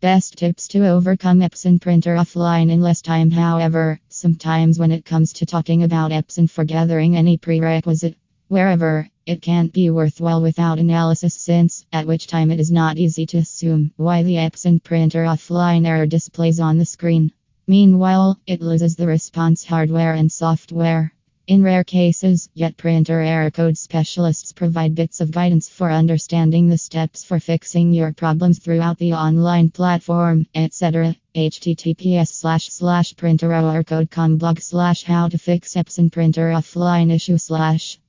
Best tips to overcome Epson printer offline in less time. However, sometimes when it comes to talking about Epson for gathering any prerequisite, wherever, it can't be worthwhile without analysis since, at which time it is not easy to assume why the Epson printer offline error displays on the screen. Meanwhile, it loses the response hardware and software. In rare cases, yet printer error code specialists provide bits of guidance for understanding the steps for fixing your problems throughout the online platform, etc. https slash slash printererrorcode.com blog slash how to fix Epson printer offline issue slash